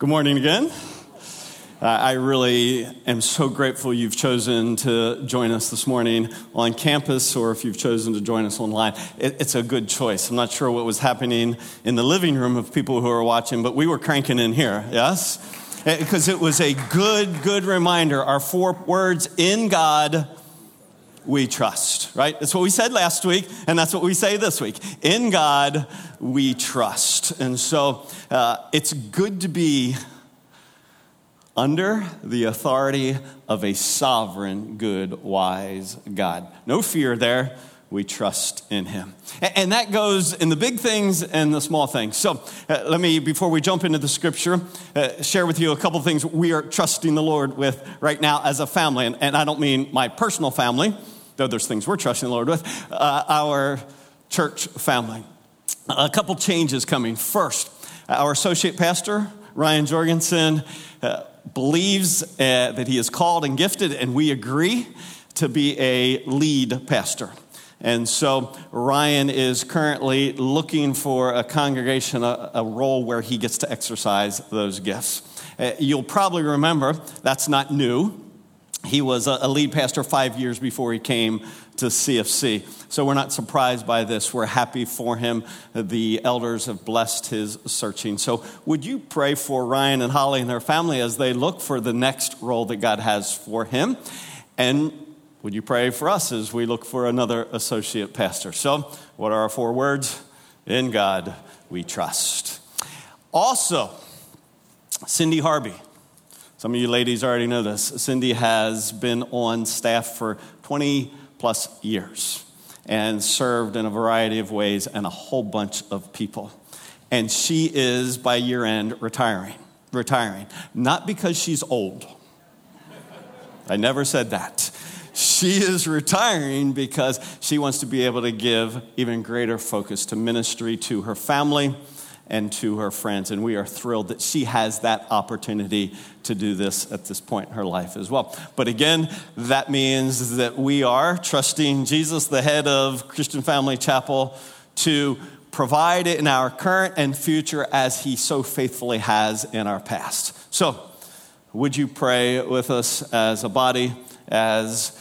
Good morning again. Uh, I really am so grateful you've chosen to join us this morning on campus, or if you've chosen to join us online. It, it's a good choice. I'm not sure what was happening in the living room of people who are watching, but we were cranking in here, yes? Because it was a good, good reminder. Our four words in God we trust, right? That's what we said last week, and that's what we say this week. In God we trust. And so uh, it's good to be under the authority of a sovereign, good, wise God. No fear there. We trust in him. And that goes in the big things and the small things. So uh, let me, before we jump into the scripture, uh, share with you a couple things we are trusting the Lord with right now as a family. And, and I don't mean my personal family, though there's things we're trusting the Lord with, uh, our church family. A couple changes coming. First, our associate pastor, Ryan Jorgensen, uh, believes uh, that he is called and gifted, and we agree to be a lead pastor. And so Ryan is currently looking for a congregation, a, a role where he gets to exercise those gifts. Uh, you'll probably remember that's not new. He was a, lead pastor five years before he came to CFC. So we're not surprised by this. We're happy for him. The elders have blessed his searching. So would you pray for Ryan and Holly and their family as they look for the next role that God has for him? And would you pray for us as we look for another associate pastor? So, what are our four words? In God we trust. Also, Cindy Harvey. Some of you ladies already know this. Cindy has been on staff for 20 plus years and served in a variety of ways and a whole bunch of people. And she is, by year end, retiring. Retiring. Not because she's old. I never said that. She is retiring because she wants to be able to give even greater focus to ministry to her family and to her friends. And we are thrilled that she has that opportunity to do this at this point in her life as well. But again, that means that we are trusting Jesus, the head of Christian Family Chapel, to provide it in our current and future as he so faithfully has in our past. So, would you pray with us as a body as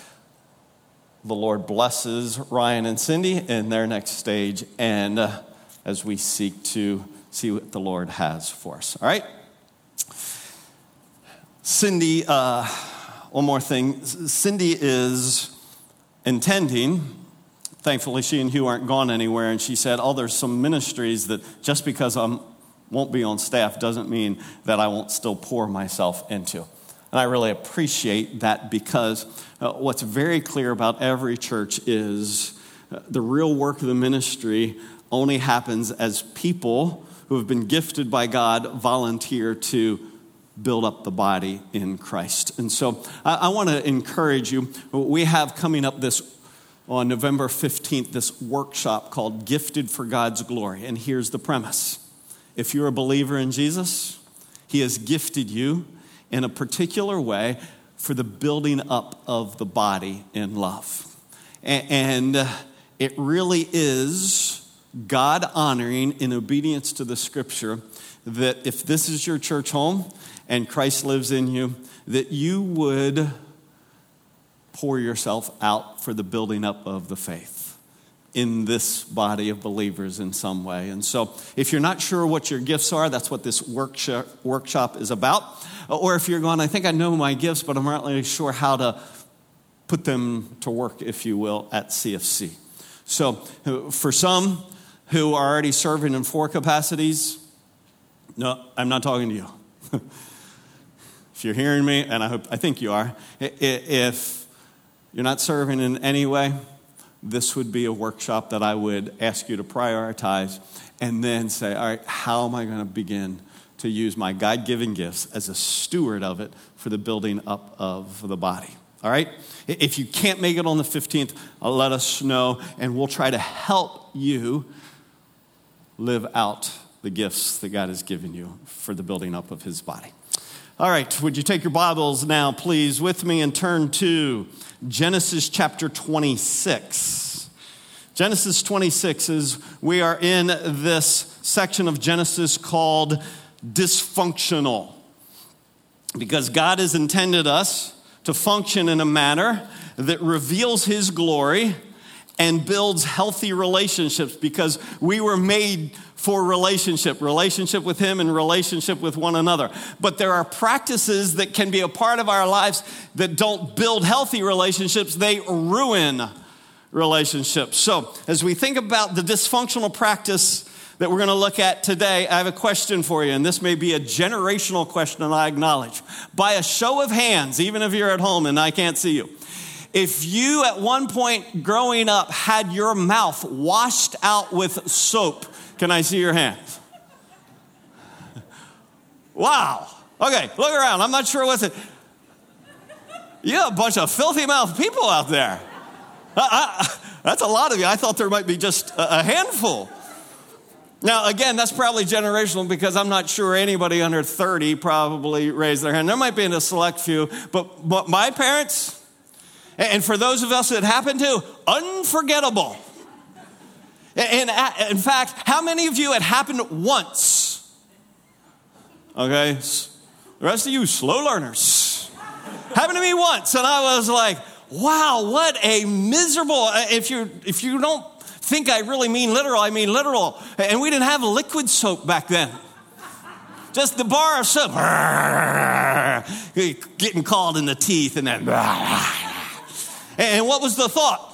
the Lord blesses Ryan and Cindy in their next stage and uh, as we seek to see what the Lord has for us. All right? Cindy, uh, one more thing. Cindy is intending, thankfully, she and Hugh aren't gone anywhere, and she said, Oh, there's some ministries that just because I won't be on staff doesn't mean that I won't still pour myself into. And I really appreciate that because uh, what's very clear about every church is uh, the real work of the ministry only happens as people who have been gifted by God volunteer to build up the body in Christ. And so I, I want to encourage you. We have coming up this on November 15th this workshop called Gifted for God's Glory. And here's the premise if you're a believer in Jesus, He has gifted you in a particular way for the building up of the body in love. And it really is God honoring in obedience to the scripture that if this is your church home and Christ lives in you, that you would pour yourself out for the building up of the faith in this body of believers in some way. And so, if you're not sure what your gifts are, that's what this workshop, is about. Or if you're going, I think I know my gifts, but I'm not really sure how to put them to work, if you will, at CFC. So, uh, for some, who are already serving in four capacities, no, I'm not talking to you. if you're hearing me, and I hope I think you are, if you're not serving in any way, this would be a workshop that I would ask you to prioritize and then say, all right, how am I going to begin to use my God given gifts as a steward of it for the building up of the body? All right? If you can't make it on the 15th, uh, let us know and we'll try to help you live out the gifts that God has given you for the building up of his body. All right, would you take your Bibles now, please, with me and turn to Genesis chapter 26. Genesis 26 is we are in this section of Genesis called dysfunctional because God has intended us to function in a manner that reveals His glory and builds healthy relationships because we were made for relationship, relationship with Him and relationship with one another. But there are practices that can be a part of our lives that don't build healthy relationships, they ruin relationships. So, as we think about the dysfunctional practice that we're going to look at today, I have a question for you, and this may be a generational question, and I acknowledge. By a show of hands, even if you're at home and I can't see you, if you at one point growing up had your mouth washed out with soap, can I see your hands? Wow. Okay, look around. I'm not sure what's it. You have a bunch of filthy mouth people out there. I, I, that's a lot of you. I thought there might be just a, a handful. Now, again, that's probably generational because I'm not sure anybody under 30 probably raised their hand. There might be in a select few, but, but my parents, and for those of us that happen to, unforgettable. And in fact, how many of you it happened once? Okay, the rest of you slow learners. happened to me once, and I was like, wow, what a miserable. Uh, if you if you don't think I really mean literal, I mean literal. And we didn't have liquid soap back then. Just the bar of soap. Getting called in the teeth and then. And what was the thought?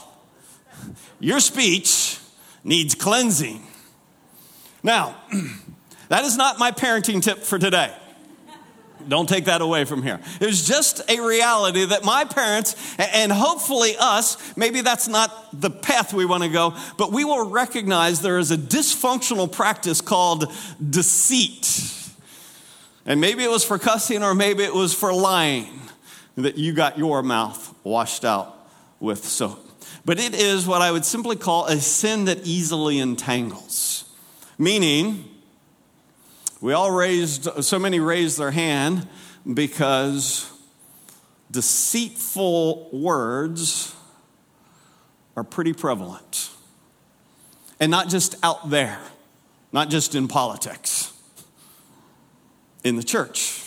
Your speech needs cleansing. Now, that is not my parenting tip for today. Don't take that away from here. It was just a reality that my parents, and hopefully us, maybe that's not the path we want to go, but we will recognize there is a dysfunctional practice called deceit. And maybe it was for cussing or maybe it was for lying that you got your mouth washed out with soap. But it is what I would simply call a sin that easily entangles, meaning, we all raised, so many raised their hand because deceitful words are pretty prevalent. And not just out there, not just in politics, in the church,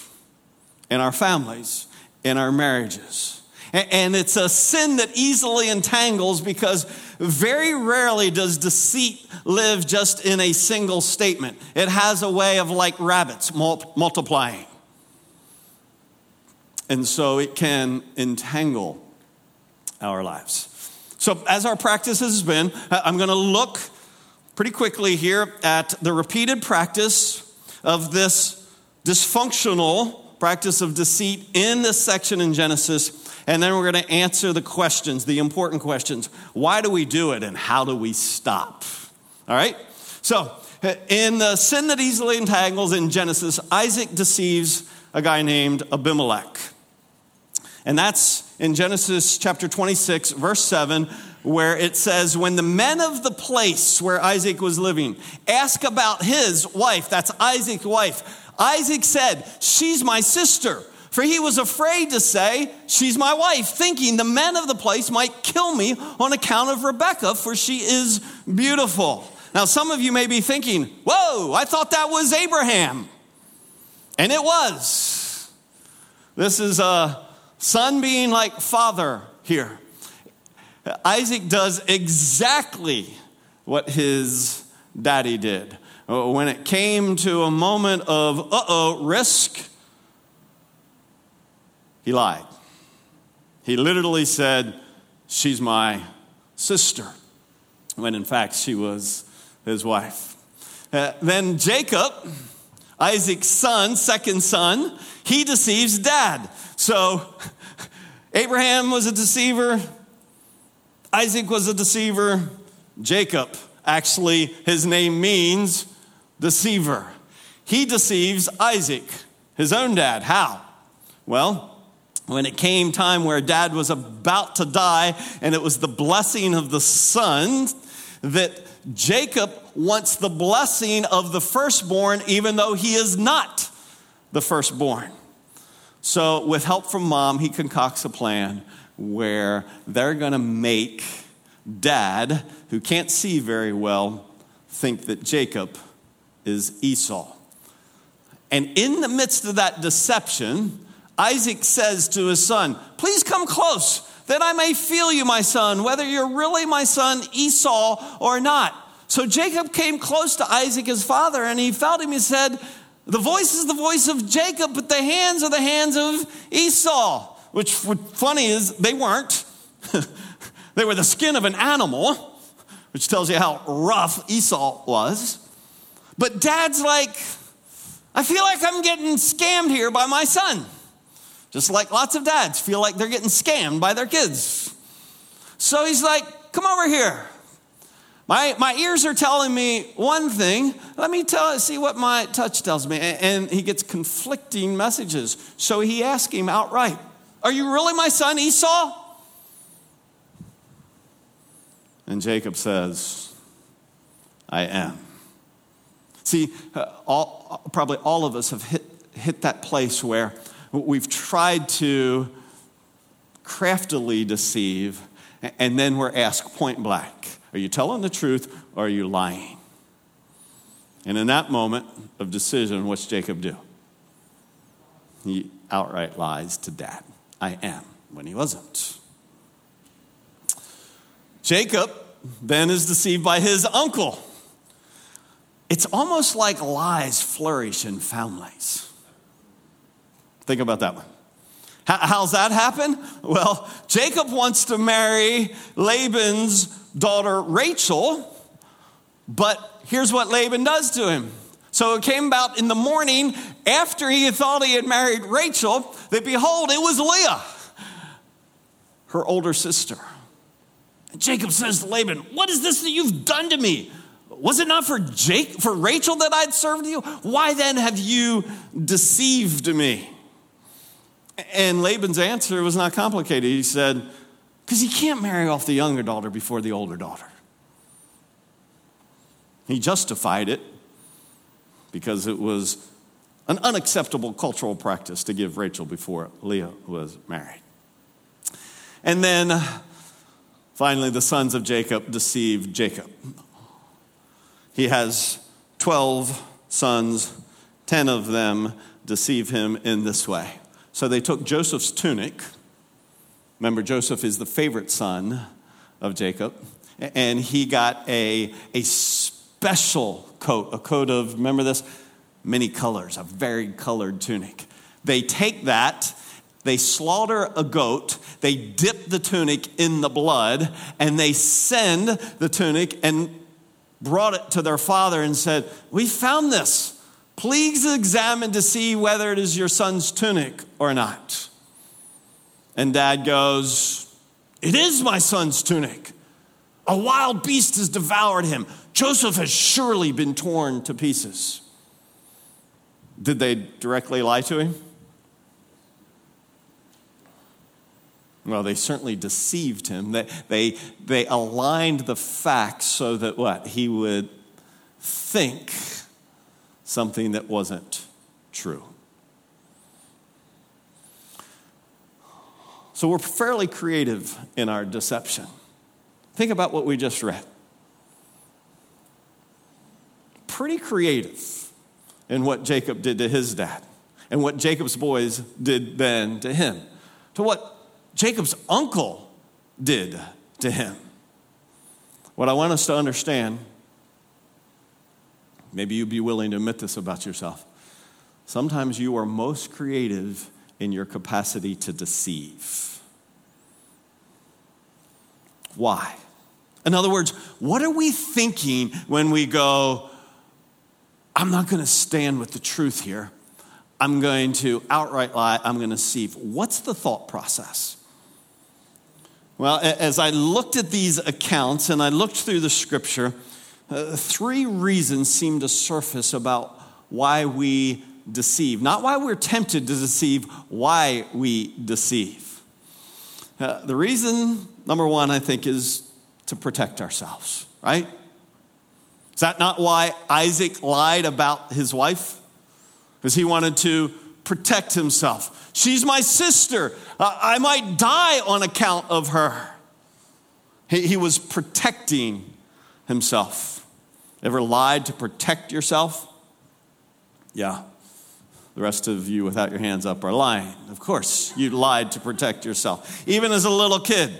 in our families, in our marriages. And it's a sin that easily entangles because very rarely does deceit live just in a single statement. It has a way of, like rabbits, multiplying. And so it can entangle our lives. So, as our practice has been, I'm going to look pretty quickly here at the repeated practice of this dysfunctional practice of deceit in this section in Genesis and then we're going to answer the questions, the important questions. Why do we do it and how do we stop? All right? So, in the sin that easily entangles in Genesis, Isaac deceives a guy named Abimelech. And that's in Genesis chapter 26, verse 7, where it says, When the men of the place where Isaac was living ask about his wife, that's Isaac's wife, Isaac said, She's my sister. For he was afraid to say, She's my wife, thinking the men of the place might kill me on account of Rebekah, for she is beautiful. Now, some of you may be thinking, Whoa, I thought that was Abraham. And it was. This is a son being like father here. Isaac does exactly what his daddy did. When it came to a moment of, uh oh, risk, he lied. He literally said, She's my sister, when in fact she was his wife. Uh, then Jacob, Isaac's son, second son, he deceives dad. So Abraham was a deceiver, Isaac was a deceiver, Jacob, actually, his name means deceiver. He deceives Isaac, his own dad. How? Well, when it came time where dad was about to die, and it was the blessing of the son, that Jacob wants the blessing of the firstborn, even though he is not the firstborn. So, with help from mom, he concocts a plan where they're going to make dad, who can't see very well, think that Jacob is Esau. And in the midst of that deception, Isaac says to his son, Please come close, that I may feel you, my son, whether you're really my son Esau or not. So Jacob came close to Isaac, his father, and he felt him. He said, The voice is the voice of Jacob, but the hands are the hands of Esau. Which, funny is, they weren't. they were the skin of an animal, which tells you how rough Esau was. But dad's like, I feel like I'm getting scammed here by my son. Just like lots of dads feel like they're getting scammed by their kids. So he's like, Come over here. My, my ears are telling me one thing. Let me tell, see what my touch tells me. And he gets conflicting messages. So he asks him outright, Are you really my son Esau? And Jacob says, I am. See, uh, all, probably all of us have hit, hit that place where we've tried to craftily deceive, and then we're asked point blank Are you telling the truth or are you lying? And in that moment of decision, what's Jacob do? He outright lies to dad. I am, when he wasn't. Jacob then is deceived by his uncle. It's almost like lies flourish in families. Think about that one. How's that happen? Well, Jacob wants to marry Laban's daughter Rachel, but here's what Laban does to him. So it came about in the morning after he thought he had married Rachel that behold, it was Leah, her older sister. And Jacob says to Laban, What is this that you've done to me? Was it not for Jake, for Rachel that I'd served you? Why then have you deceived me? And Laban's answer was not complicated. He said, Because he can't marry off the younger daughter before the older daughter. He justified it because it was an unacceptable cultural practice to give Rachel before Leah was married. And then finally, the sons of Jacob deceived Jacob. He has 12 sons, 10 of them deceive him in this way. So they took Joseph's tunic. Remember, Joseph is the favorite son of Jacob. And he got a, a special coat, a coat of, remember this? Many colors, a varied colored tunic. They take that, they slaughter a goat, they dip the tunic in the blood, and they send the tunic and brought it to their father and said, We found this. Please examine to see whether it is your son's tunic or not. And dad goes, It is my son's tunic. A wild beast has devoured him. Joseph has surely been torn to pieces. Did they directly lie to him? Well, they certainly deceived him. They, they, they aligned the facts so that what? He would think something that wasn't true. So we're fairly creative in our deception. Think about what we just read. Pretty creative in what Jacob did to his dad and what Jacob's boys did then to him. To what Jacob's uncle did to him. What I want us to understand, maybe you'd be willing to admit this about yourself. Sometimes you are most creative in your capacity to deceive. Why? In other words, what are we thinking when we go, I'm not going to stand with the truth here. I'm going to outright lie. I'm going to deceive. What's the thought process? Well, as I looked at these accounts and I looked through the scripture, uh, three reasons seem to surface about why we deceive. Not why we're tempted to deceive, why we deceive. Uh, the reason, number one, I think, is to protect ourselves, right? Is that not why Isaac lied about his wife? Because he wanted to protect himself. She's my sister. I might die on account of her. He, he was protecting himself. Ever lied to protect yourself? Yeah, The rest of you without your hands up are lying. Of course, you lied to protect yourself. Even as a little kid.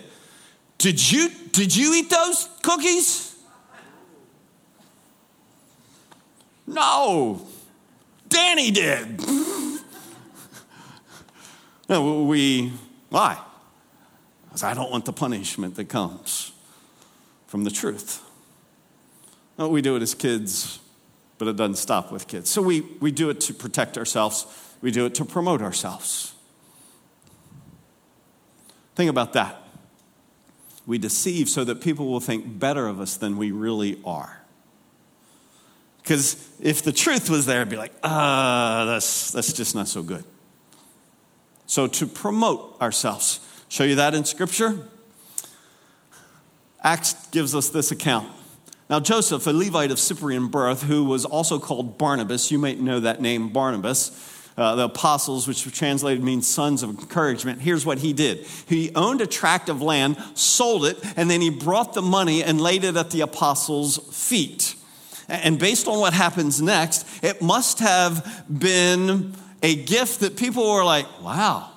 Did you, did you eat those cookies? No. Danny did. no, we, why? Because I don't want the punishment that comes from the truth. No, we do it as kids, but it doesn't stop with kids. So we, we do it to protect ourselves, we do it to promote ourselves. Think about that. We deceive so that people will think better of us than we really are. Because if the truth was there, it'd be like, ah, uh, that's, that's just not so good. So to promote ourselves, show you that in Scripture. Acts gives us this account. Now, Joseph, a Levite of Cyprian birth, who was also called Barnabas, you might know that name, Barnabas, uh, the apostles, which translated means sons of encouragement. Here's what he did he owned a tract of land, sold it, and then he brought the money and laid it at the apostles' feet. And based on what happens next, it must have been a gift that people were like, wow,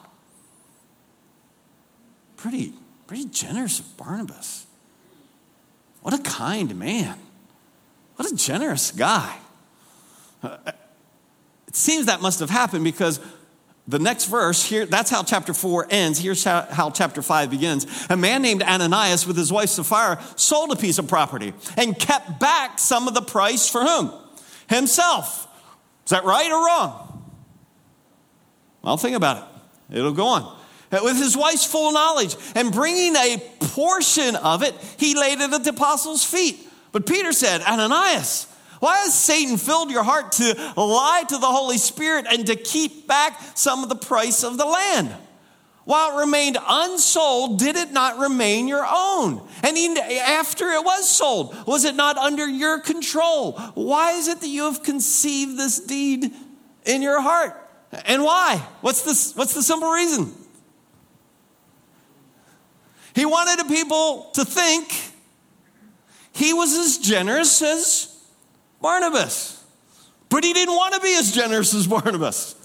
pretty, pretty generous of Barnabas. What a kind man. What a generous guy. It seems that must have happened because the next verse here, that's how chapter 4 ends. Here's how, how, chapter 5 begins. A man named Ananias with his wife Sapphira sold a piece of property and kept back some of the price for whom? Himself. Is that right or wrong? Well, think about it. It'll go on. Uh, with his wife's full knowledge and bringing a portion of it, he laid it at the apostles' feet. But Peter said, Ananias, why has Satan filled your heart to lie to the Holy Spirit and to keep back some of the price of the land? While it remained unsold, did it not remain your own? And even after it was sold, was it not under your control? Why is it that you have conceived this deed in your heart? And why? What's, this, what's the simple reason? He wanted people to think he was as generous as Barnabas. But he didn't want to be as generous as Barnabas.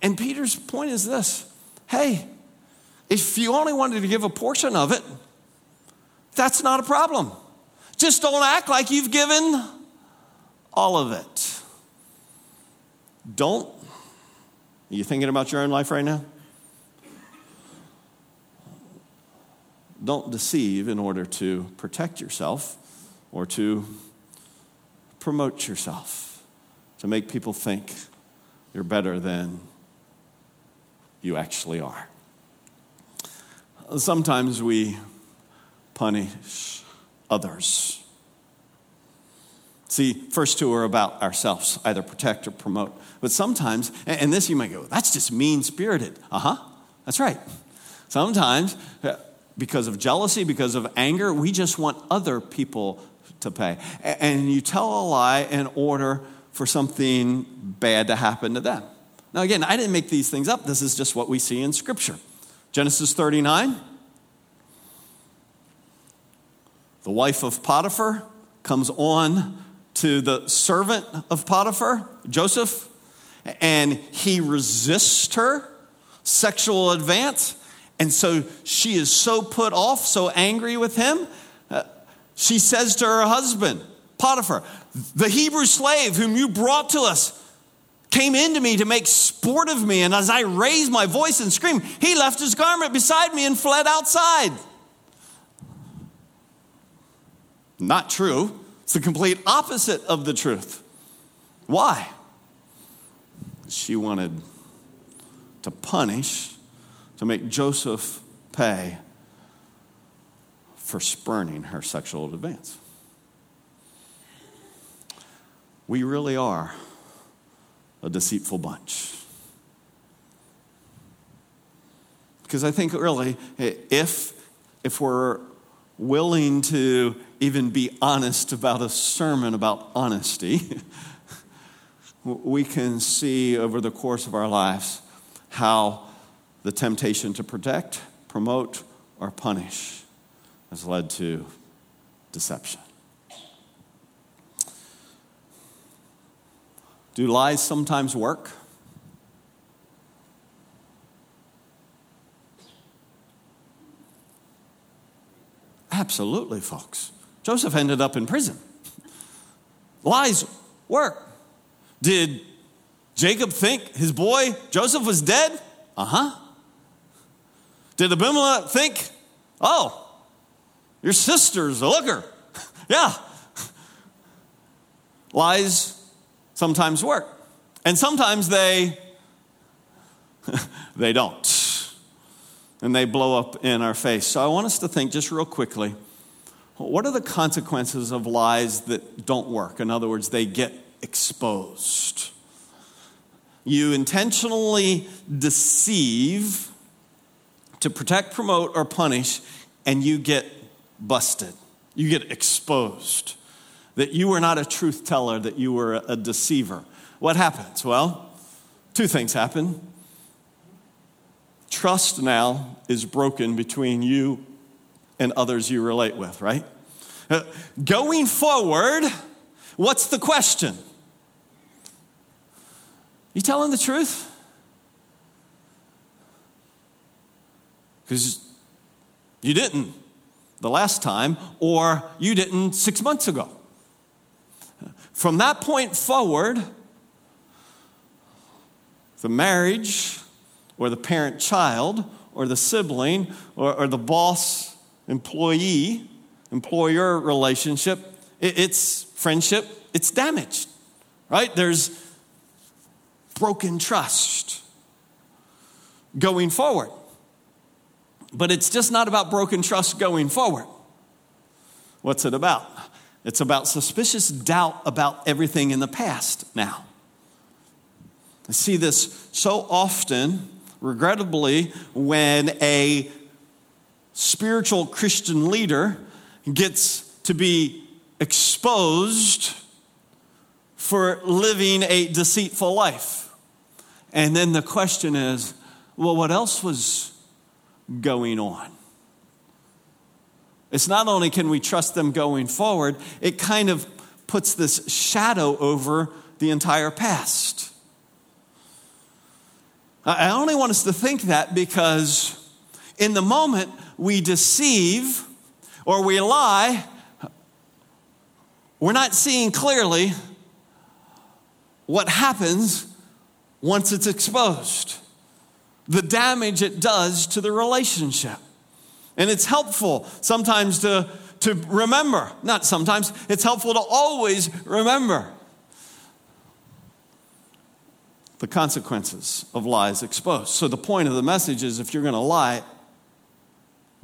And Peter's point is this hey, if you only wanted to give a portion of it, that's not a problem. Just don't act like you've given all of it. Don't. Are you thinking about your own life right now? Don't deceive in order to protect yourself or to promote yourself, to make people think you're better than you actually are. Sometimes we punish others. See, first two are about ourselves, either protect or promote. But sometimes, and this you might go, that's just mean spirited. Uh huh, that's right. Sometimes, uh, because of jealousy, because of anger, we just want other people to pay. And you tell a lie in order for something bad to happen to them. Now, again, I didn't make these things up. This is just what we see in Scripture. Genesis 39. The wife of Potiphar comes on to the servant of Potiphar, Joseph, and he resists her sexual advance. And so she is so put off, so angry with him, uh, she says to her husband, Potiphar, the Hebrew slave whom you brought to us came into me to make sport of me, and as I raised my voice and screamed, he left his garment beside me and fled outside. Not true. It's the complete opposite of the truth. Why? She wanted to punish, to make Joseph pay for spurning her sexual advance. We really are a deceitful bunch. Because I think really, if, if we're willing to even be honest about a sermon about honesty, we can see over the course of our lives how the temptation to protect, promote, or punish has led to deception. Do lies sometimes work? Absolutely, folks. Joseph ended up in prison. Lies work. Did Jacob think his boy Joseph was dead? Uh huh. Did Abimelech think, oh, your sister's a looker? yeah. Lies sometimes work. And sometimes they they don't. And they blow up in our face. So I want us to think just real quickly what are the consequences of lies that don't work? In other words, they get exposed. You intentionally deceive to protect, promote, or punish, and you get busted. You get exposed. That you were not a truth teller, that you were a deceiver. What happens? Well, two things happen trust now is broken between you and others you relate with, right? Uh, going forward, what's the question? You telling the truth? Because you didn't the last time, or you didn't six months ago. From that point forward, the marriage or the parent child or the sibling or, or the boss employee employer relationship it, it's friendship it's damaged right there's broken trust going forward but it's just not about broken trust going forward. What's it about? It's about suspicious doubt about everything in the past now. I see this so often regrettably, when a spiritual Christian leader gets to be exposed for living a deceitful life. And then the question is well, what else was going on? It's not only can we trust them going forward, it kind of puts this shadow over the entire past. I only want us to think that because in the moment we deceive or we lie, we're not seeing clearly what happens once it's exposed, the damage it does to the relationship. And it's helpful sometimes to, to remember, not sometimes, it's helpful to always remember the consequences of lies exposed. So, the point of the message is if you're going to lie,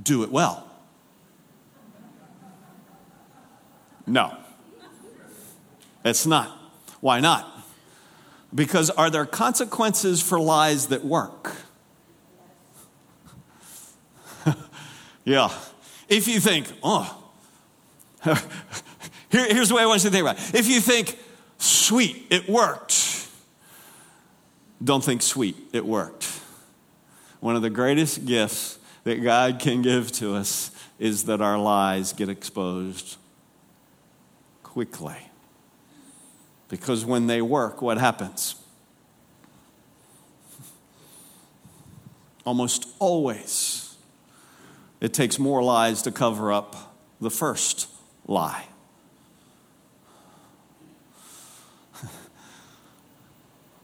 do it well. No, it's not. Why not? Because are there consequences for lies that work? Yeah. If you think, oh, here, here's the way I want you to think about it. If you think, sweet, it worked don't think sweet, it worked. One of the greatest gifts that God can give to us is that our lies get exposed quickly. Because when they work, what happens? Almost always, it takes more lies to cover up the first lie.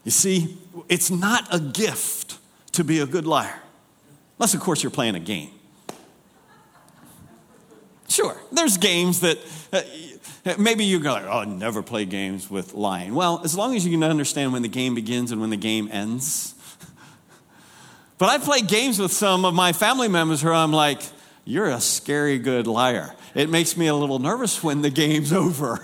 You see, it's not a gift to be a good liar, unless, of course, you're playing a game. Sure, there's games that uh, maybe you go, oh, never play games with lying. Well, as long as you can understand when the game begins and when the game ends. But I play games with some of my family members where I'm like, you're a scary good liar. It makes me a little nervous when the game's over.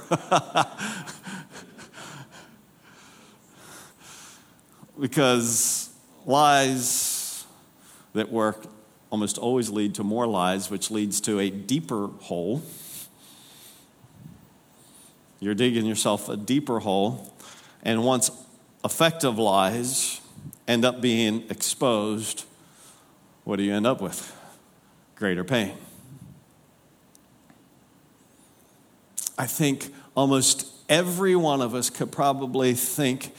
because lies that work almost always lead to more lies, which leads to a deeper hole. You're digging yourself a deeper hole, and once effective lies end up being exposed, what do you end up with? Greater pain. I think almost every one of us could probably think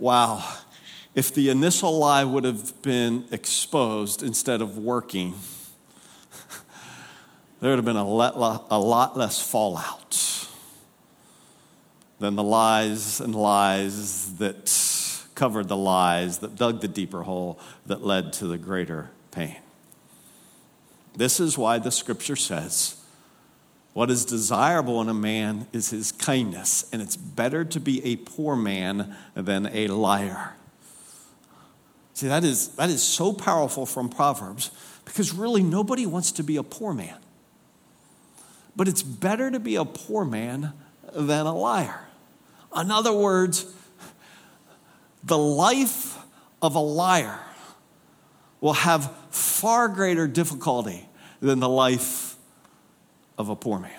wow, if the initial lie would have been exposed instead of working, there would have been a lot, a lot less fallout than the lies and lies that covered the lies, that dug the deeper hole, that led to the greater pain. This is why the scripture says, What is desirable in a man is his kindness, and it's better to be a poor man than a liar. See, that is, that is so powerful from Proverbs because really nobody wants to be a poor man. But it's better to be a poor man than a liar. In other words, the life of a liar will have far greater difficulty than the life of a poor man.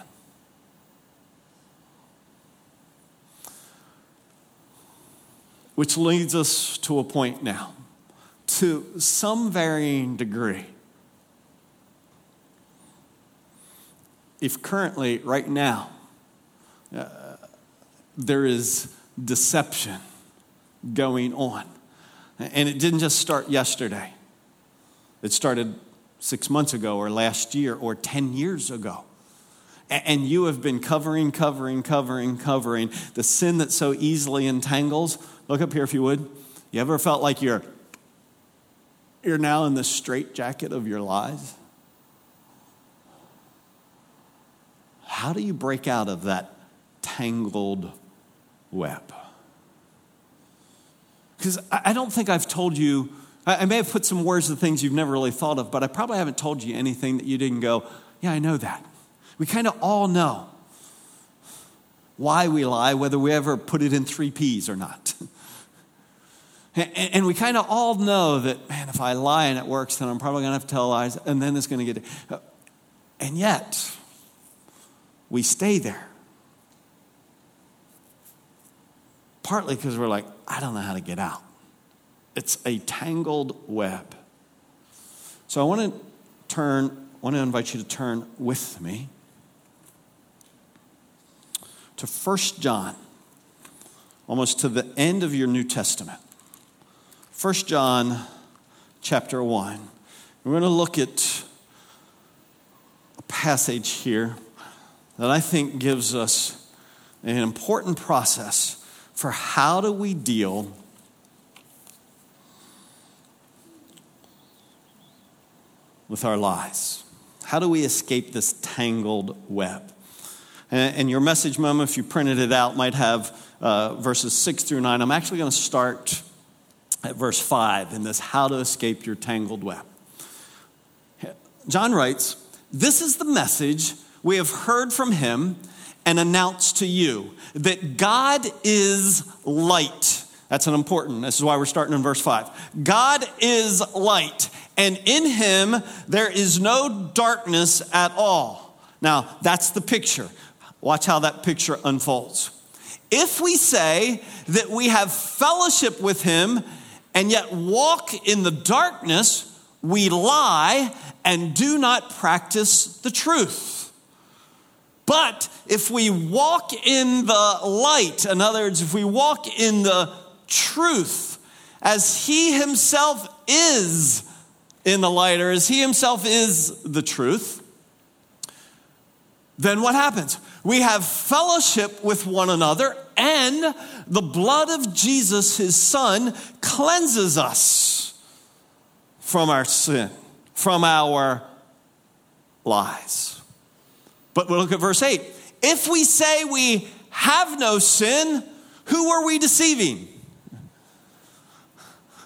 Which leads us to a point now. To some varying degree, if currently, right now, uh, there is deception going on. And it didn't just start yesterday, it started six months ago, or last year, or 10 years ago. And you have been covering, covering, covering, covering the sin that so easily entangles. Look up here if you would. You ever felt like you're, you're now in the straitjacket of your lies? How do you break out of that tangled web? Because I don't think I've told you, I may have put some words to things you've never really thought of, but I probably haven't told you anything that you didn't go, yeah, I know that. We kind of all know why we lie, whether we ever put it in three P's or not. and we kind of all know that, man, if I lie and it works, then I'm probably going to have to tell lies, and then it's going to get. Uh, and yet, we stay there. Partly because we're like, I don't know how to get out. It's a tangled web. So I want to turn, I want to invite you to turn with me to 1 John, almost to the end of your New Testament. 1 John chapter 1. We're going to look at a passage here that I think gives us an important process for how do we deal with our lies? How do we escape this tangled web? And your message memo, if you printed it out, might have uh, verses six through nine. I'm actually going to start at verse five in this how to escape your tangled web. John writes, This is the message we have heard from him and announce to you that God is light. That's an important. This is why we're starting in verse 5. God is light, and in him there is no darkness at all. Now, that's the picture. Watch how that picture unfolds. If we say that we have fellowship with him and yet walk in the darkness, we lie and do not practice the truth. But if we walk in the light, in other words, if we walk in the truth, as He Himself is in the light, or as He Himself is the truth, then what happens? We have fellowship with one another, and the blood of Jesus, His Son, cleanses us from our sin, from our lies. But we'll look at verse 8. If we say we have no sin, who are we deceiving?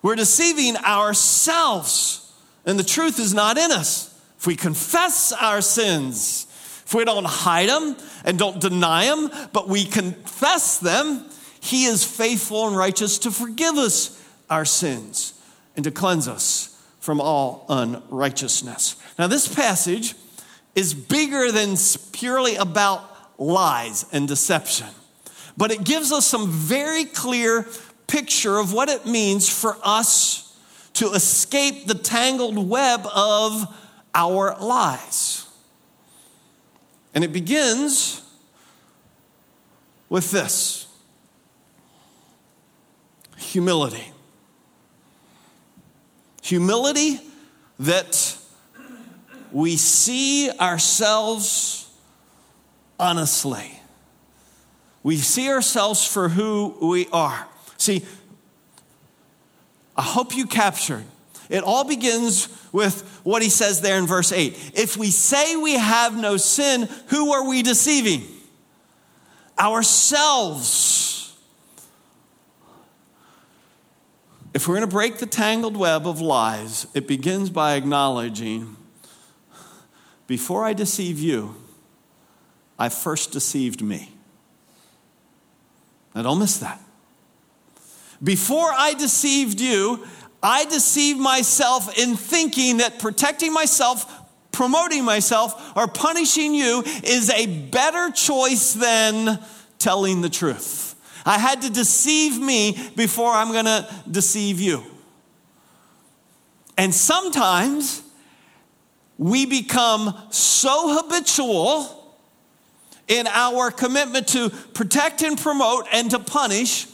We're deceiving ourselves, and the truth is not in us. If we confess our sins, if we don't hide them and don't deny them, but we confess them, He is faithful and righteous to forgive us our sins and to cleanse us from all unrighteousness. Now, this passage is bigger than purely about lies and deception. But it gives us some very clear picture of what it means for us to escape the tangled web of our lies. And it begins with this humility. Humility that we see ourselves honestly. We see ourselves for who we are. See, I hope you captured. It all begins with what he says there in verse 8. If we say we have no sin, who are we deceiving? Ourselves. If we're going to break the tangled web of lies, it begins by acknowledging before I deceive you, I first deceived me. Now, don't miss that. Before I deceived you, I deceived myself in thinking that protecting myself, promoting myself, or punishing you is a better choice than telling the truth. I had to deceive me before I'm going to deceive you. And sometimes we become so habitual in our commitment to protect and promote and to punish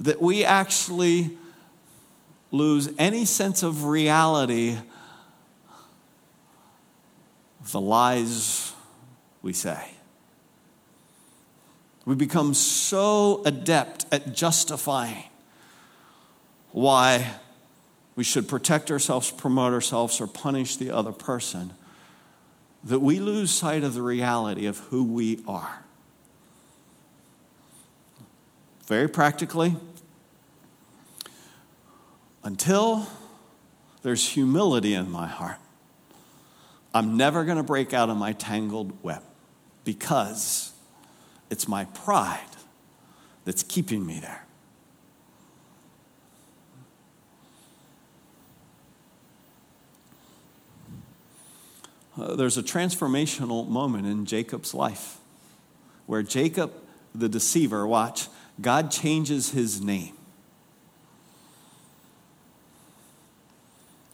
that we actually lose any sense of reality of the lies we say. We become so adept at justifying why we should protect ourselves, promote ourselves, or punish the other person that we lose sight of the reality of who we are. Very practically, until there's humility in my heart, I'm never going to break out of my tangled web because it's my pride that's keeping me there. Uh, there's a transformational moment in Jacob's life where Jacob, the deceiver, watch, God changes his name.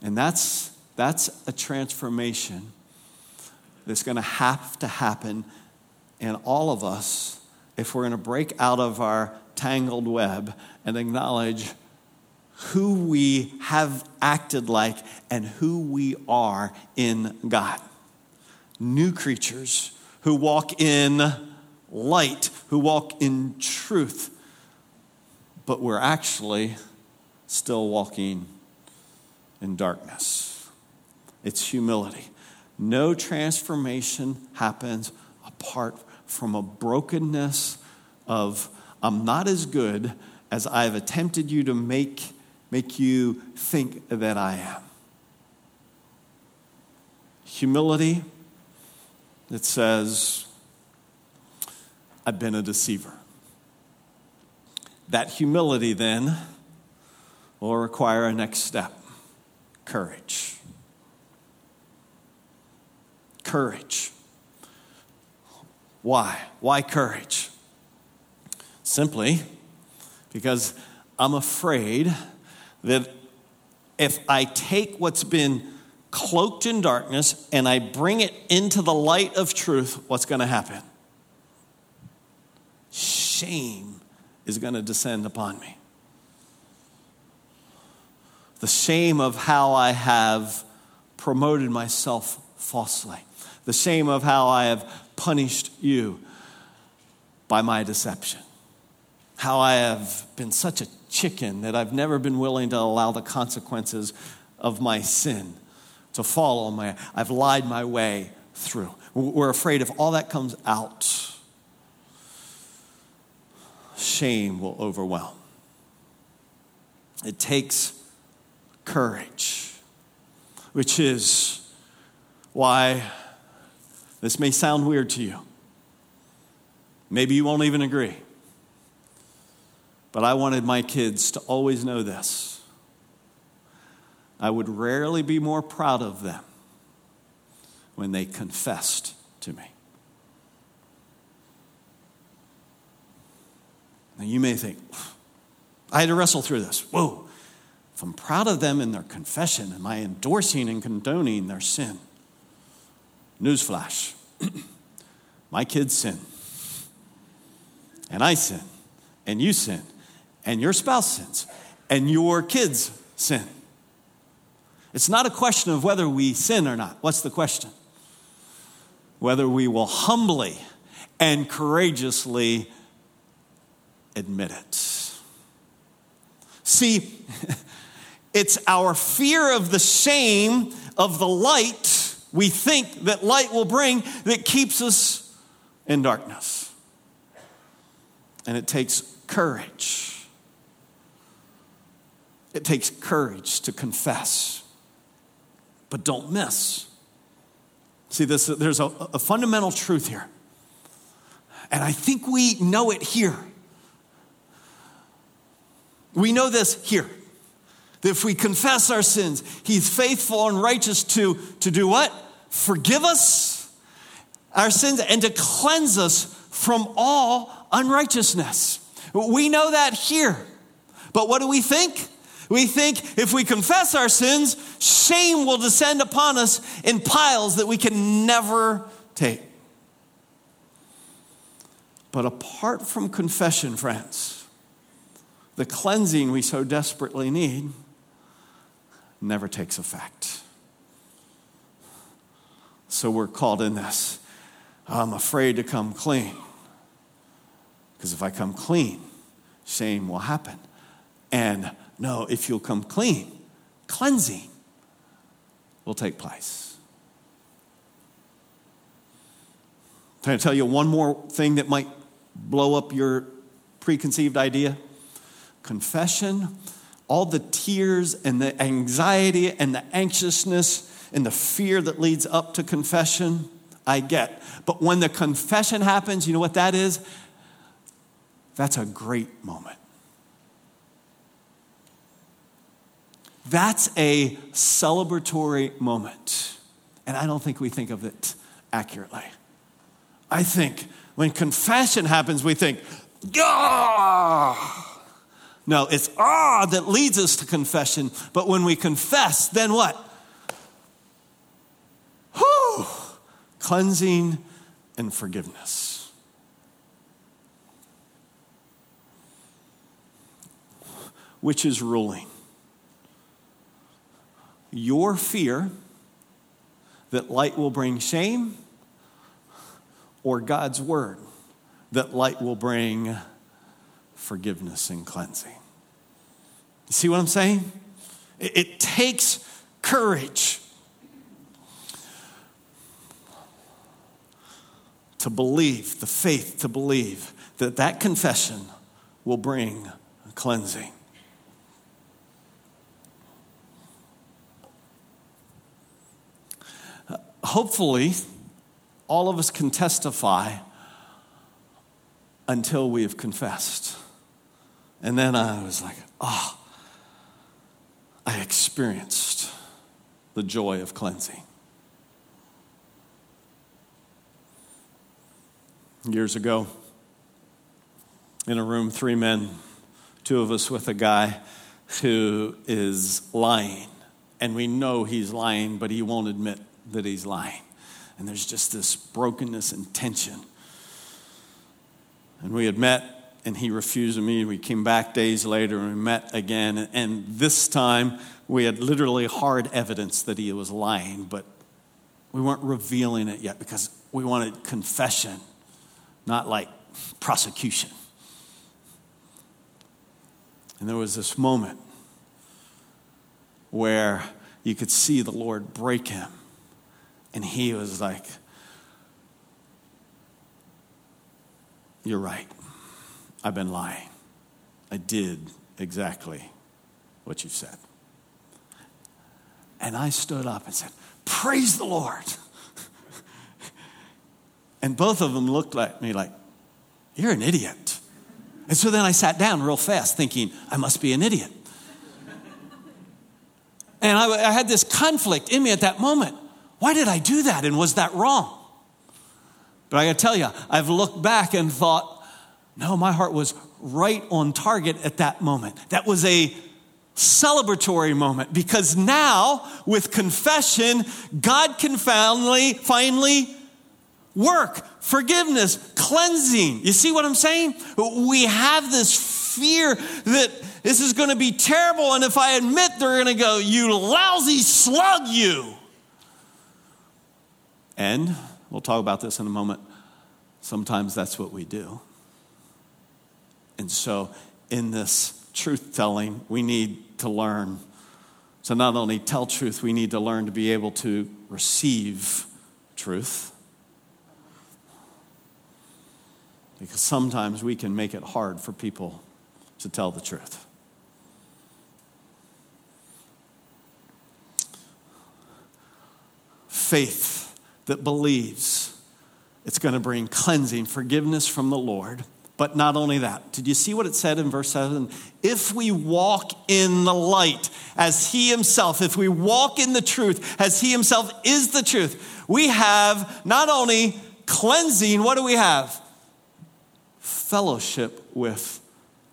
And that's, that's a transformation that's going to have to happen in all of us if we're going to break out of our tangled web and acknowledge who we have acted like and who we are in God. New creatures who walk in light, who walk in truth, but we're actually still walking in darkness. It's humility. No transformation happens apart from a brokenness of, I'm not as good as I've attempted you to make, make you think that I am. Humility that says, I've been a deceiver. That humility then will require a next step courage. Courage. Why? Why courage? Simply because I'm afraid that if I take what's been cloaked in darkness and I bring it into the light of truth, what's going to happen? Shame is going to descend upon me. The shame of how I have promoted myself falsely, the shame of how I have punished you by my deception, how I have been such a chicken that I've never been willing to allow the consequences of my sin to fall on my I've lied my way through. We're afraid if all that comes out, shame will overwhelm. It takes courage, which is why this may sound weird to you. Maybe you won't even agree. But I wanted my kids to always know this. I would rarely be more proud of them when they confessed to me. Now, you may think, I had to wrestle through this. Whoa, if I'm proud of them in their confession, am I endorsing and condoning their sin? Newsflash my kids sin, and I sin, and you sin, and your spouse sins, and your kids sin. It's not a question of whether we sin or not. What's the question? Whether we will humbly and courageously admit it. See, it's our fear of the shame of the light we think that light will bring that keeps us in darkness. And it takes courage. It takes courage to confess. But don't miss. See, this, there's a, a fundamental truth here. And I think we know it here. We know this here. That if we confess our sins, He's faithful and righteous to, to do what? Forgive us our sins and to cleanse us from all unrighteousness. We know that here. But what do we think? We think if we confess our sins, shame will descend upon us in piles that we can never take. But apart from confession, friends, the cleansing we so desperately need never takes effect. So we're called in this. I'm afraid to come clean. Because if I come clean, shame will happen. And no, if you'll come clean, cleansing will take place. Can I tell you one more thing that might blow up your preconceived idea? Confession, all the tears and the anxiety and the anxiousness and the fear that leads up to confession, I get. But when the confession happens, you know what that is? That's a great moment. That's a celebratory moment. And I don't think we think of it accurately. I think when confession happens, we think, ah. No, it's ah that leads us to confession. But when we confess, then what? Whew, cleansing and forgiveness. Which is ruling? Your fear that light will bring shame, or God's word that light will bring forgiveness and cleansing. You see what I'm saying? It, it takes courage to believe, the faith to believe that that confession will bring cleansing. Hopefully, all of us can testify until we have confessed. And then I was like, oh, I experienced the joy of cleansing. years ago in a room, three men, two of us with a guy who is lying. And we know he's lying, but he won't admit that he's lying. And there's just this brokenness and tension. And we had met, and he refused me. We came back days later and we met again. And this time, we had literally hard evidence that he was lying, but we weren't revealing it yet because we wanted confession not like prosecution. And there was this moment where you could see the Lord break him. And he was like, You're right. I've been lying. I did exactly what you said. And I stood up and said, Praise the Lord. And both of them looked at me like, You're an idiot. And so then I sat down real fast, thinking, I must be an idiot. And I, I, had this conflict in me at that moment. Why did I do that? And was that wrong? But I gotta tell you, I've looked back and thought, no, my heart was right on target at that moment. That was a celebratory moment because now, with confession, God can finally, finally work, forgiveness, cleansing. You see what I'm saying? We have this fear that this is to be terrible. And if I admit, they're to go, You lousy slug, you. And we'll talk about this in a moment. Sometimes that's what we do. And so, in this truth telling, we need to learn to not only tell truth, we need to learn to be able to receive truth. Because sometimes we can make it hard for people to tell the truth. Faith that believes it's going to bring cleansing, forgiveness from the Lord. But not only that, did you see what it said in verse 7? If we walk in the light as He Himself, if we walk in the truth as He Himself is the truth, we have not only cleansing, what do we have? Fellowship with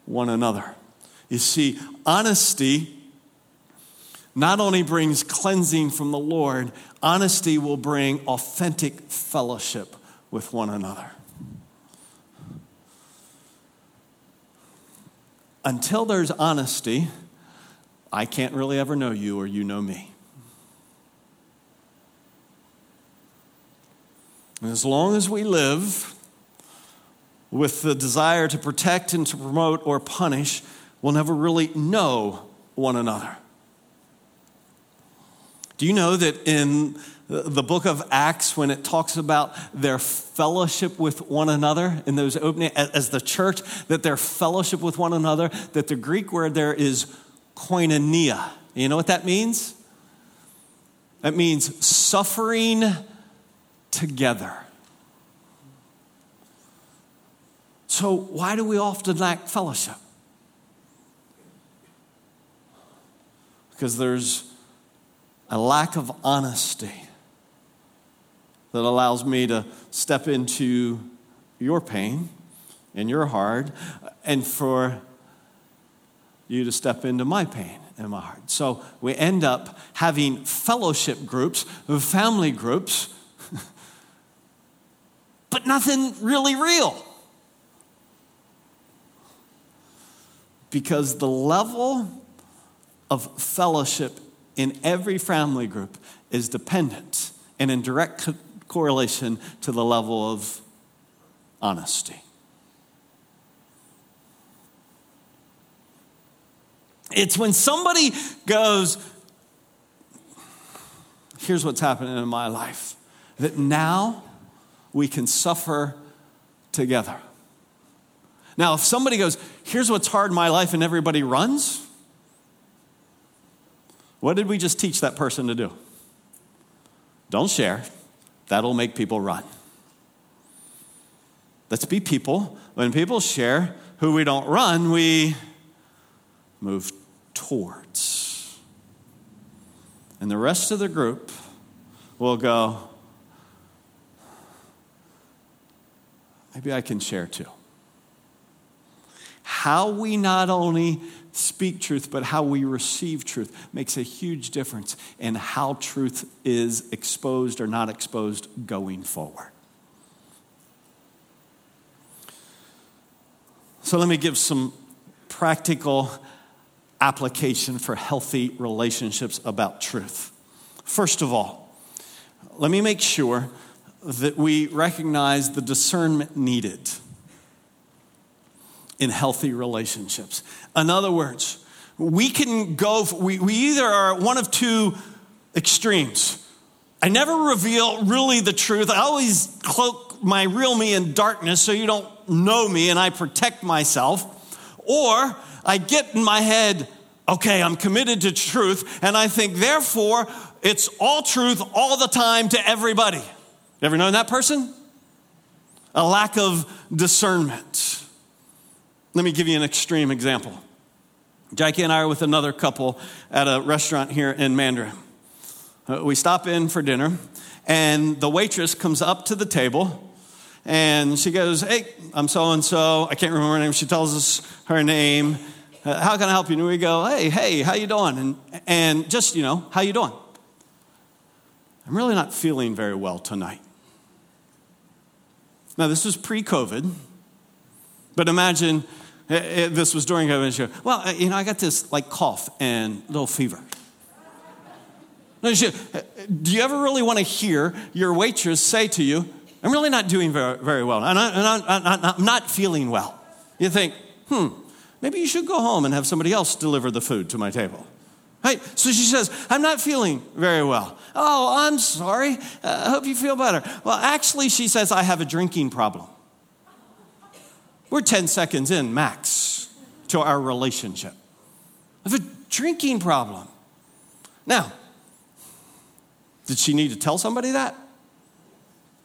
one another. You see, honesty not only brings cleansing from the Lord, honesty will bring authentic fellowship with one another. Until there's honesty, I can't really ever know you or you know me. And as long as we live with the desire to protect and to promote or punish, we'll never really know one another. Do you know that in the book of Acts, when it talks about their fellowship with one another, in those opening, as the church, that their fellowship with one another, that the Greek word there is koinonia. You know what that means? That means suffering together. So, why do we often lack fellowship? Because there's a lack of honesty that allows me to step into your pain and your heart and for you to step into my pain and my heart. So we end up having fellowship groups, family groups, but nothing really real. Because the level of fellowship in every family group is dependent and in direct co- correlation to the level of honesty. It's when somebody goes, here's what's happening in my life, that now we can suffer together. Now, if somebody goes, here's what's hard in my life, and everybody runs, what did we just teach that person to do? Don't share. That'll make people run. Let's be people. When people share who we don't run, we move towards. And the rest of the group will go, maybe I can share too. How we not only speak truth, but how we receive truth makes a huge difference in how truth is exposed or not exposed going forward. So, let me give some practical application for healthy relationships about truth. First of all, let me make sure that we recognize the discernment needed in healthy relationships. In other words, we can go, we, we either are one of two extremes. I never reveal really the truth. I always cloak my real me in darkness so you don't know me and I protect myself. Or I get in my head, okay, I'm committed to truth, and I think, therefore, it's all truth all the time to everybody. You ever known that person? A lack of discernment. Let me give you an extreme example. Jackie and I are with another couple at a restaurant here in Mandarin. Uh, we stop in for dinner, and the waitress comes up to the table and she goes, Hey, I'm so and so. I can't remember her name. She tells us her name. Uh, how can I help you? And we go, Hey, hey, how you doing? And, and just, you know, how you doing? I'm really not feeling very well tonight. Now, this was pre COVID, but imagine this was during COVID. Well, uh, you know, I got this like cough and little fever. No, she, do you ever really want to hear your waitress say to you, I'm really not doing very, very well, and, I, am not feeling well? You think, hmm, maybe you should go home and have somebody else deliver the food to my table. Right? So she says, I'm not feeling very well. Oh, I'm sorry. Uh, I hope you feel better. Well, actually, she says, I have a drinking problem. We're 10 seconds in, max, to our relationship. Have a drinking problem. Now, did she need to tell somebody that?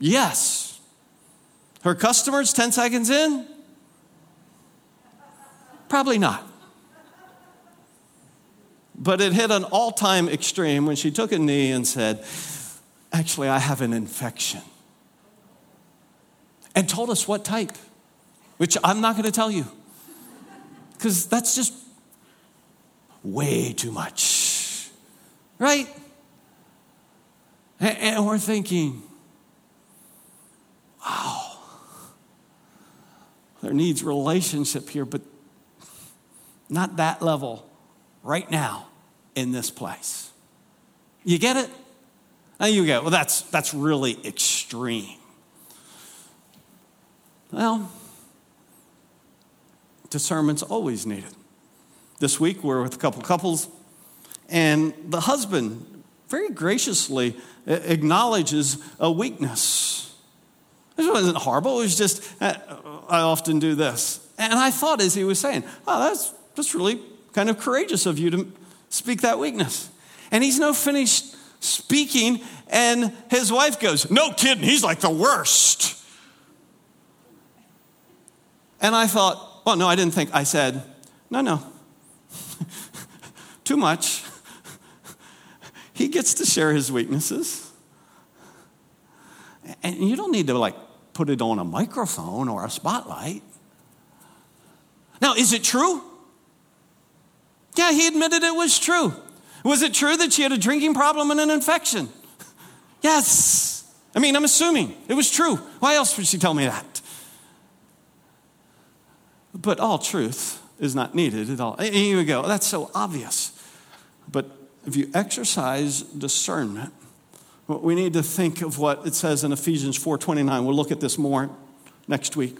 Yes. Her customers 10 seconds in? Probably not. But it hit an all time extreme when she took a knee and said, Actually, I have an infection. And told us what type, which I'm not going to tell you because that's just way too much. Right? And we're thinking, wow, there needs relationship here, but not that level right now in this place. You get it? Now you go, well, that's, that's really extreme. Well, discernment's always needed. This week we're with a couple couples, and the husband very graciously acknowledges a weakness. This wasn't horrible, it was just, uh, I often do this. And I thought as he was saying, oh, that's, that's really kind of courageous of you to speak that weakness. And he's no finished speaking, and his wife goes, No kidding, he's like the worst. And I thought, well, no, I didn't think. I said, No, no, too much. he gets to share his weaknesses. And you don't need to like put it on a microphone or a spotlight. Now, is it true? Yeah, he admitted it was true. Was it true that she had a drinking problem and an infection? Yes. I mean, I'm assuming it was true. Why else would she tell me that? But all truth is not needed at all. Here we go. That's so obvious. But if you exercise discernment, we need to think of what it says in Ephesians 4:29. We'll look at this more next week.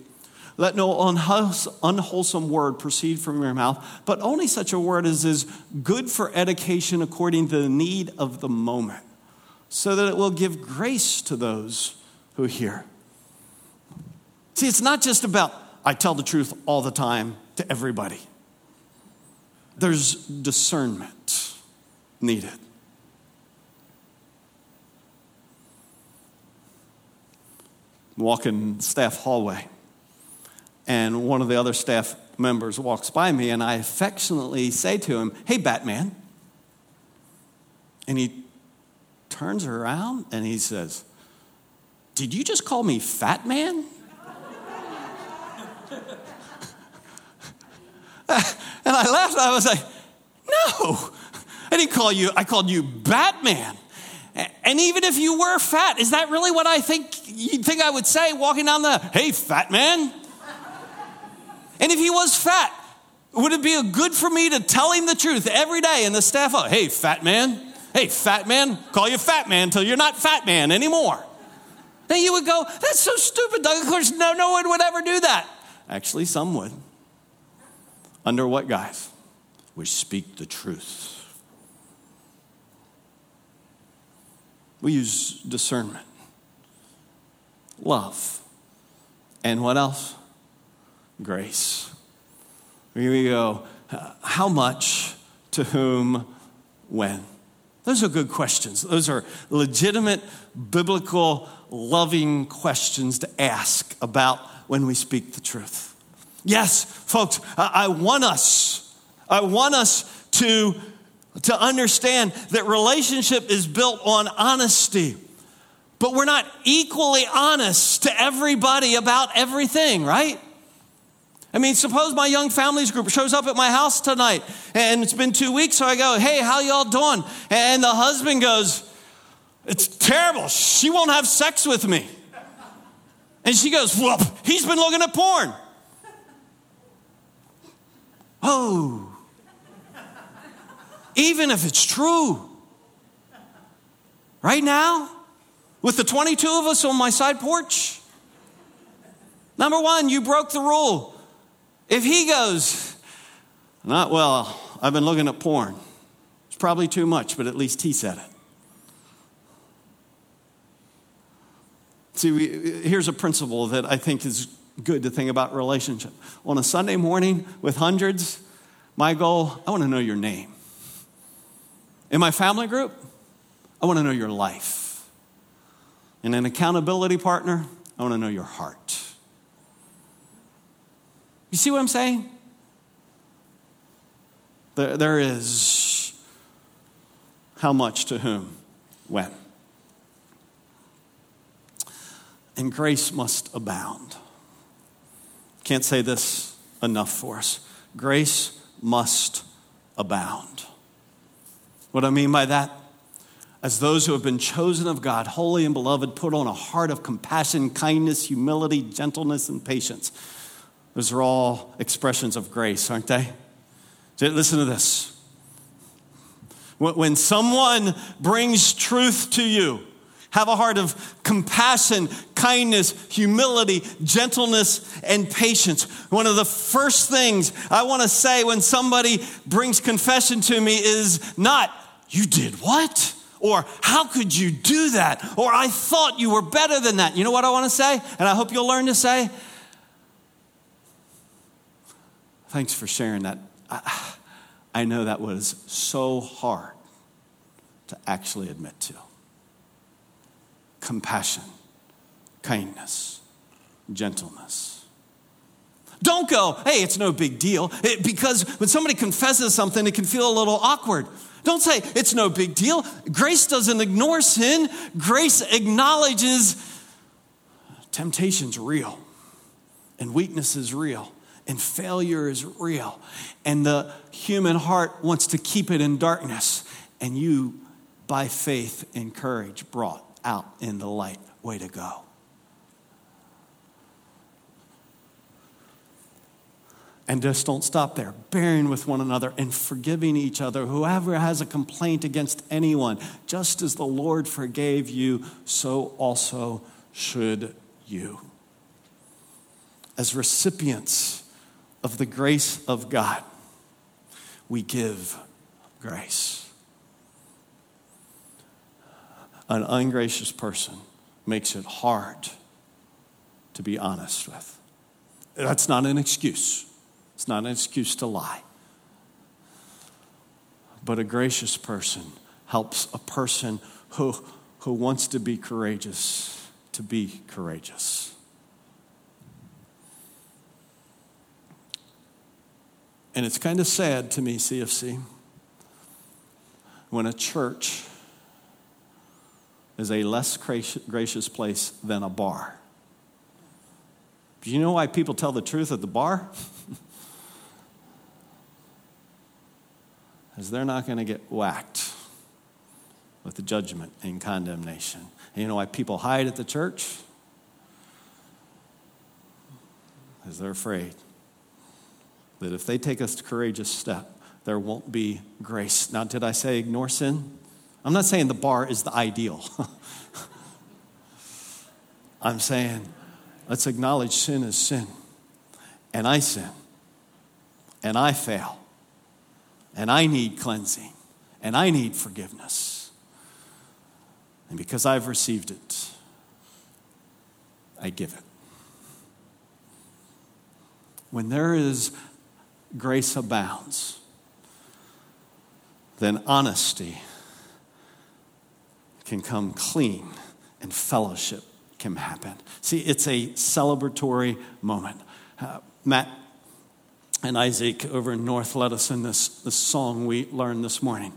Let no unwholesome word proceed from your mouth, but only such a word as is good for education according to the need of the moment, so that it will give grace to those who hear. See, it's not just about I tell the truth all the time to everybody, there's discernment needed. Walking staff hallway and one of the other staff members walks by me, and I affectionately say to him, Hey, Batman. And he turns around and he says, Did you just call me Fat Man? and I laughed. I was like, No, I didn't call you, I called you Batman. And even if you were fat, is that really what I think you'd think I would say walking down the, hey, fat man? And if he was fat, would it be good for me to tell him the truth every day in the staff? Oh, hey, fat man. Hey, fat man. Call you fat man until you're not fat man anymore. Then you would go, that's so stupid, Doug. Of course, no, no one would ever do that. Actually, some would. Under what guise? We speak the truth. We use discernment, love, and what else? grace. Here we go. How much, to whom, when? Those are good questions. Those are legitimate, biblical, loving questions to ask about when we speak the truth. Yes, folks, I want us, I want us to, to understand that relationship is built on honesty. But we're not equally honest to everybody about everything, right? I mean, suppose my young families group shows up at my house tonight and it's been two weeks, so I go, hey, how y'all doing? And the husband goes, it's terrible. She won't have sex with me. And she goes, well, he's been looking at porn. Oh, even if it's true. Right now, with the 22 of us on my side porch, number one, you broke the rule. If he goes, not well, I've been looking at porn. It's probably too much, but at least he said it. See, we, here's a principle that I think is good to think about relationship. On a Sunday morning with hundreds, my goal, I want to know your name. In my family group, I want to know your life. In an accountability partner, I want to know your heart. You see what I'm saying? There, there is how much to whom, when. And grace must abound. Can't say this enough for us. Grace must abound. What I mean by that? As those who have been chosen of God, holy and beloved, put on a heart of compassion, kindness, humility, gentleness, and patience. Those are all expressions of grace, aren't they? Listen to this. When someone brings truth to you, have a heart of compassion, kindness, humility, gentleness, and patience. One of the first things I want to say when somebody brings confession to me is not, You did what? Or, How could you do that? Or, I thought you were better than that. You know what I want to say? And I hope you'll learn to say? Thanks for sharing that. I, know that was so hard to actually admit to compassion, kindness, gentleness. Don't go, hey, it's no big deal. It, because when somebody confesses something, it can feel a little awkward. Don't say, it's no big deal. Grace doesn't ignore sin, grace acknowledges temptation's real, and weakness is real, and failure is real. And the human heart wants to keep it in darkness. And you, by faith and courage, brought out in the light. Way to go. And just don't stop there. Bearing with one another and forgiving each other. Whoever has a complaint against anyone, just as the Lord forgave you, so also should you. As recipients of the grace of God, we give grace. An ungracious person makes it hard to be honest with. That's not an excuse. It's not an excuse to lie. But a gracious person helps a person who, who wants to be courageous to be courageous. And it's kind of sad to me, CFC, when a church is a less gracious place than a bar. Do you know why people tell the truth at the bar? Because they're not going to get whacked with the judgment and condemnation. And you know why people hide at the church? Because they're afraid that if they take a courageous step, there won't be grace. Now, did I say ignore sin? I'm not saying the bar is the ideal. I'm saying let's acknowledge sin as sin. And I sin. And I fail. And I need cleansing. And I need forgiveness. And because I've received it, I give it. When there is grace abounds, then honesty can come clean and fellowship can happen. See, it's a celebratory moment. Uh, Matt and Isaac over in North led us in this, this song we learned this morning.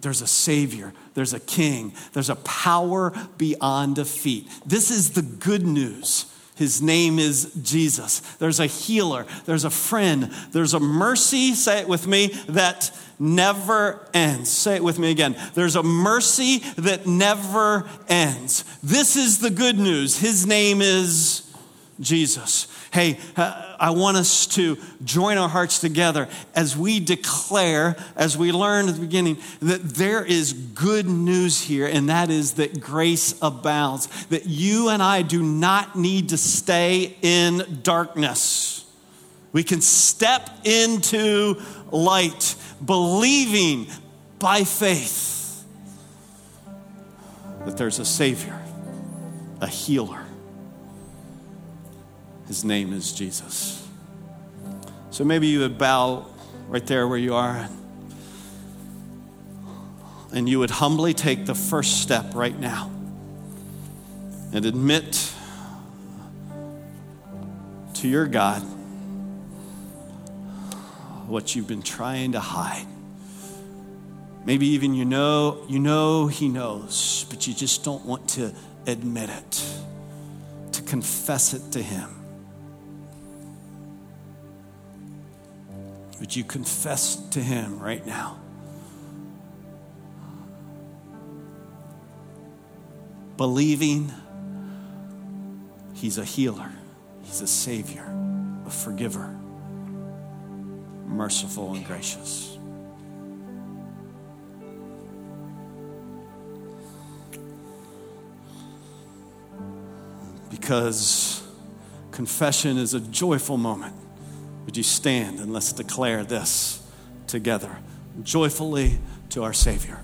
There's a Savior, there's a King, there's a power beyond defeat. This is the good news his name is Jesus. There's a healer, there's a friend, there's a mercy, say it with me, that never ends. Say it with me again. There's a mercy that never ends. This is the good news. His name is Jesus. Hey, uh, I want us to join our hearts together as we declare, as we learned at the beginning, that there is good news here, and that is that grace abounds, that you and I do not need to stay in darkness. We can step into light, believing by faith that there's a Savior, a healer his name is Jesus. So maybe you would bow right there where you are and you would humbly take the first step right now and admit to your God what you've been trying to hide. Maybe even you know you know he knows, but you just don't want to admit it, to confess it to him. Would you confess to Him right now? Believing He's a healer, He's a Savior, a forgiver, merciful and gracious. Because confession is a joyful moment. Would you stand and let's declare this together joyfully to our Savior?